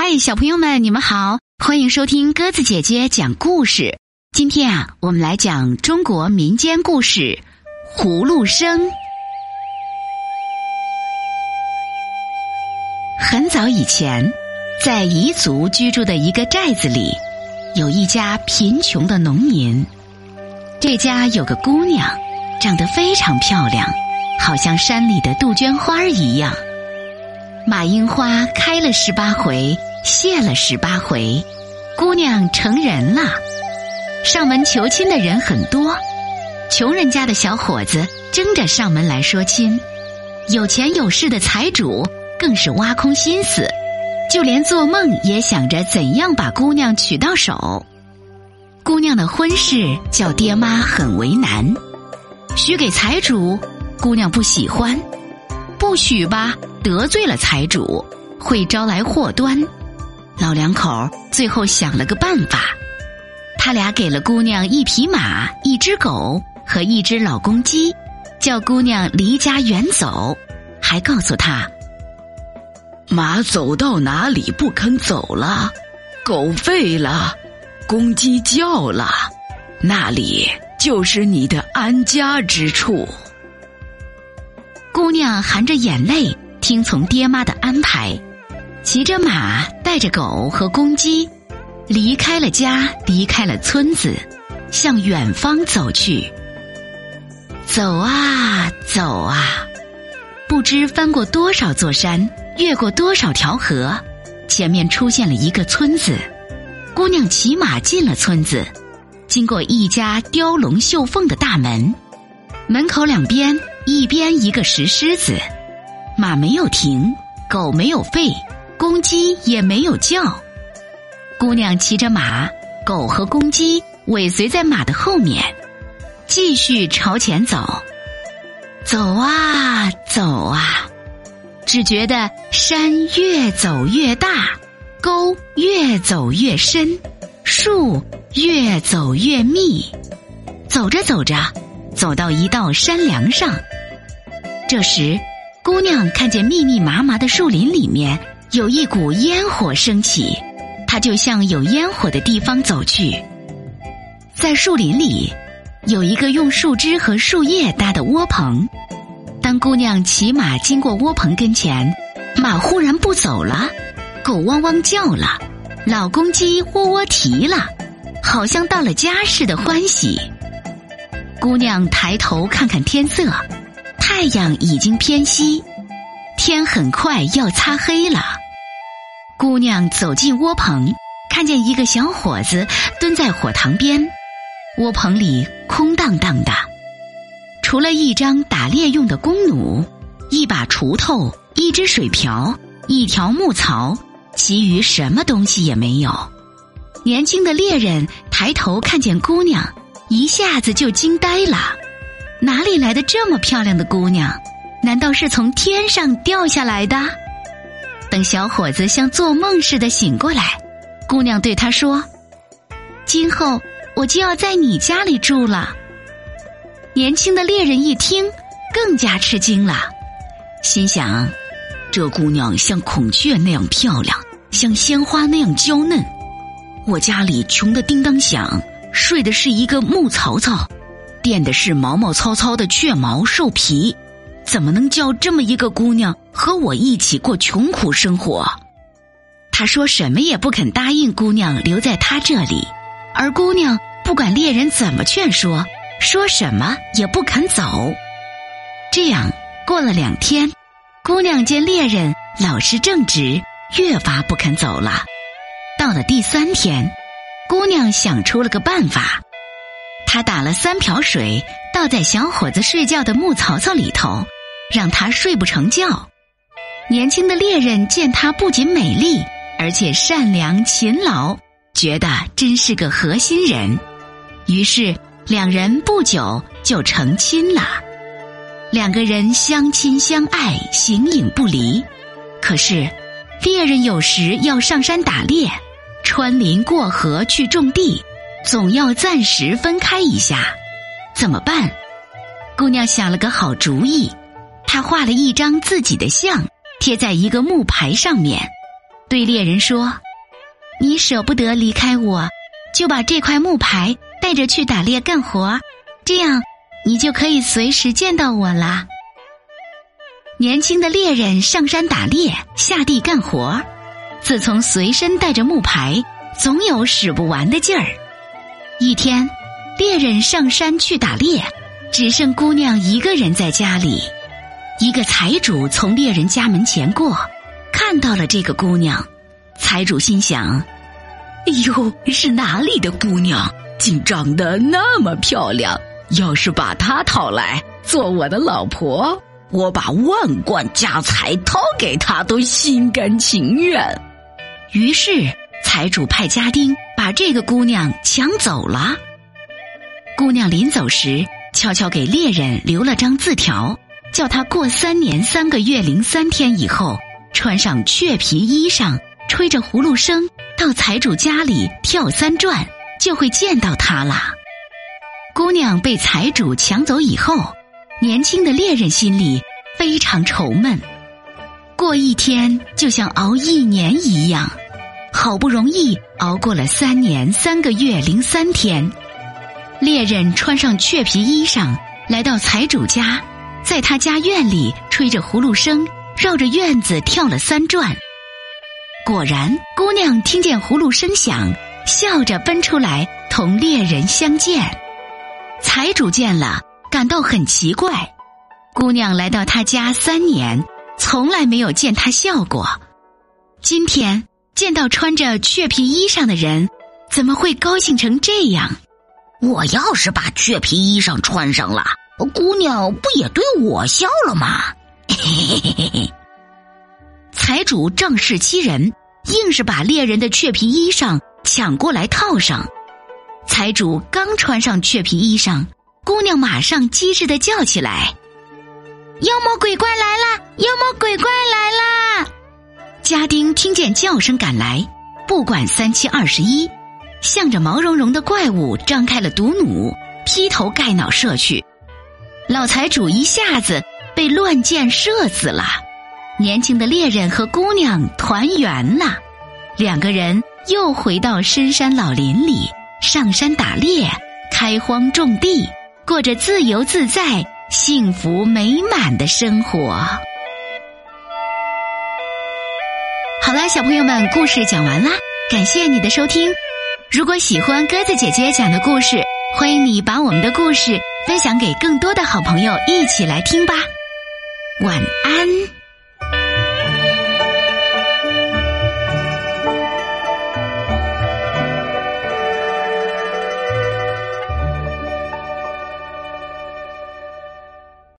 嗨，小朋友们，你们好，欢迎收听鸽子姐姐讲故事。今天啊，我们来讲中国民间故事《葫芦声》。很早以前，在彝族居住的一个寨子里，有一家贫穷的农民。这家有个姑娘，长得非常漂亮，好像山里的杜鹃花一样。马樱花开了十八回，谢了十八回，姑娘成人了。上门求亲的人很多，穷人家的小伙子争着上门来说亲，有钱有势的财主更是挖空心思，就连做梦也想着怎样把姑娘娶到手。姑娘的婚事叫爹妈很为难，许给财主，姑娘不喜欢；不许吧，得罪了财主，会招来祸端。老两口最后想了个办法，他俩给了姑娘一匹马、一只狗和一只老公鸡，叫姑娘离家远走，还告诉她：马走到哪里不肯走了，狗吠了。公鸡叫了，那里就是你的安家之处。姑娘含着眼泪听从爹妈的安排，骑着马，带着狗和公鸡，离开了家，离开了村子，向远方走去。走啊走啊，不知翻过多少座山，越过多少条河，前面出现了一个村子。姑娘骑马进了村子，经过一家雕龙绣凤的大门，门口两边一边一个石狮子，马没有停，狗没有吠，公鸡也没有叫。姑娘骑着马，狗和公鸡尾随在马的后面，继续朝前走。走啊走啊，只觉得山越走越大。沟越走越深，树越走越密。走着走着，走到一道山梁上。这时，姑娘看见密密麻麻的树林里面有一股烟火升起，他就向有烟火的地方走去。在树林里，有一个用树枝和树叶搭的窝棚。当姑娘骑马经过窝棚跟前，马忽然不走了。狗汪汪叫了，老公鸡喔喔啼了，好像到了家似的欢喜。姑娘抬头看看天色，太阳已经偏西，天很快要擦黑了。姑娘走进窝棚，看见一个小伙子蹲在火塘边，窝棚里空荡荡的，除了一张打猎用的弓弩、一把锄头、一只水瓢、一条木槽。其余什么东西也没有。年轻的猎人抬头看见姑娘，一下子就惊呆了。哪里来的这么漂亮的姑娘？难道是从天上掉下来的？等小伙子像做梦似的醒过来，姑娘对他说：“今后我就要在你家里住了。”年轻的猎人一听，更加吃惊了，心想：这姑娘像孔雀那样漂亮。像鲜花那样娇嫩，我家里穷的叮当响，睡的是一个木槽槽，垫的是毛毛糙糙的雀毛兽皮，怎么能叫这么一个姑娘和我一起过穷苦生活？他说什么也不肯答应姑娘留在他这里，而姑娘不管猎人怎么劝说，说什么也不肯走。这样过了两天，姑娘见猎人老实正直。越发不肯走了。到了第三天，姑娘想出了个办法，她打了三瓢水，倒在小伙子睡觉的木槽槽里头，让他睡不成觉。年轻的猎人见她不仅美丽，而且善良勤劳，觉得真是个核心人，于是两人不久就成亲了。两个人相亲相爱，形影不离。可是。猎人有时要上山打猎，穿林过河去种地，总要暂时分开一下，怎么办？姑娘想了个好主意，他画了一张自己的像，贴在一个木牌上面，对猎人说：“你舍不得离开我，就把这块木牌带着去打猎干活，这样你就可以随时见到我啦。”年轻的猎人上山打猎，下地干活。自从随身带着木牌，总有使不完的劲儿。一天，猎人上山去打猎，只剩姑娘一个人在家里。一个财主从猎人家门前过，看到了这个姑娘。财主心想：“哎呦，是哪里的姑娘，竟长得那么漂亮？要是把她讨来做我的老婆。”我把万贯家财掏给她，都心甘情愿。于是财主派家丁把这个姑娘抢走了。姑娘临走时，悄悄给猎人留了张字条，叫他过三年三个月零三天以后，穿上雀皮衣裳，吹着葫芦声，到财主家里跳三转，就会见到他啦。姑娘被财主抢走以后。年轻的猎人心里非常愁闷，过一天就像熬一年一样，好不容易熬过了三年三个月零三天。猎人穿上雀皮衣裳，来到财主家，在他家院里吹着葫芦声，绕着院子跳了三转。果然，姑娘听见葫芦声响，笑着奔出来同猎人相见。财主见了。感到很奇怪，姑娘来到他家三年，从来没有见他笑过。今天见到穿着雀皮衣裳的人，怎么会高兴成这样？我要是把雀皮衣裳穿上了，姑娘不也对我笑了吗？嘿嘿嘿嘿嘿！财主仗势欺人，硬是把猎人的雀皮衣裳抢过来套上。财主刚穿上雀皮衣裳。姑娘马上机智的叫起来：“妖魔鬼怪来啦！妖魔鬼怪来啦！”家丁听见叫声赶来，不管三七二十一，向着毛茸茸的怪物张开了毒弩，劈头盖脑射去。老财主一下子被乱箭射死了。年轻的猎人和姑娘团圆了，两个人又回到深山老林里，上山打猎，开荒种地。过着自由自在、幸福美满的生活。好啦，小朋友们，故事讲完啦，感谢你的收听。如果喜欢鸽子姐姐讲的故事，欢迎你把我们的故事分享给更多的好朋友一起来听吧。晚安。